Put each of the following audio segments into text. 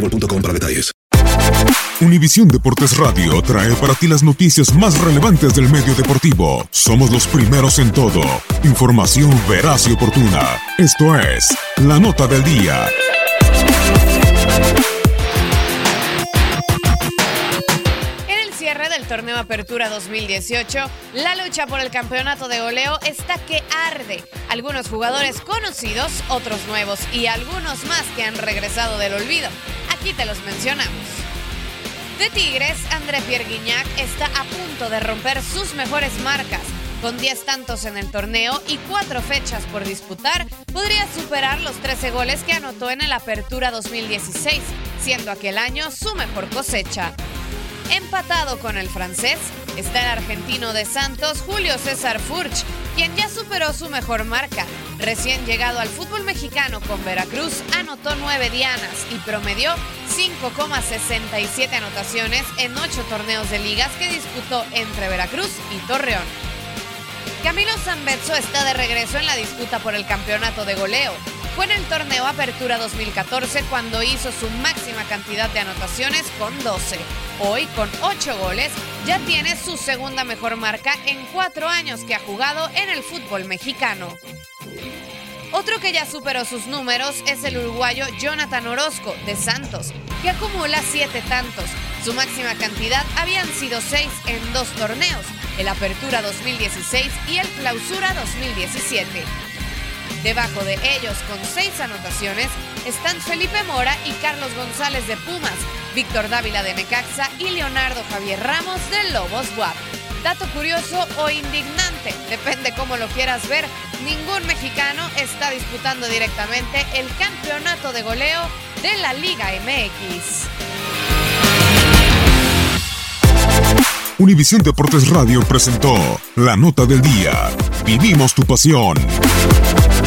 boostmobile.com para detalles. Univisión Deportes Radio trae para ti las noticias más relevantes del medio deportivo. Somos los primeros en todo. Información veraz y oportuna. Esto es La Nota del Día. En el cierre del torneo Apertura 2018, la lucha por el campeonato de goleo está que arde. Algunos jugadores conocidos, otros nuevos y algunos más que han regresado del olvido. Aquí te los mencionamos. De Tigres, André Pierre Guignac está a punto de romper sus mejores marcas. Con 10 tantos en el torneo y 4 fechas por disputar, podría superar los 13 goles que anotó en el Apertura 2016, siendo aquel año su mejor cosecha. Empatado con el francés, está el argentino de Santos, Julio César Furch, quien ya superó su mejor marca. Recién llegado al fútbol mexicano con Veracruz, anotó 9 dianas y promedió 5,67 anotaciones en 8 torneos de ligas que disputó entre Veracruz y Torreón. Camilo Zambetso está de regreso en la disputa por el campeonato de goleo. Fue en el torneo Apertura 2014 cuando hizo su máxima cantidad de anotaciones con 12. Hoy, con 8 goles, ya tiene su segunda mejor marca en 4 años que ha jugado en el fútbol mexicano. Otro que ya superó sus números es el uruguayo Jonathan Orozco, de Santos, que acumula 7 tantos. Su máxima cantidad habían sido 6 en dos torneos, el Apertura 2016 y el Clausura 2017. Debajo de ellos, con seis anotaciones, están Felipe Mora y Carlos González de Pumas, Víctor Dávila de Necaxa y Leonardo Javier Ramos de Lobos WAP. Dato curioso o indignante, depende cómo lo quieras ver, ningún mexicano está disputando directamente el campeonato de goleo de la Liga MX. Univisión Deportes Radio presentó La Nota del Día. Vivimos tu pasión.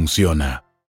funciona.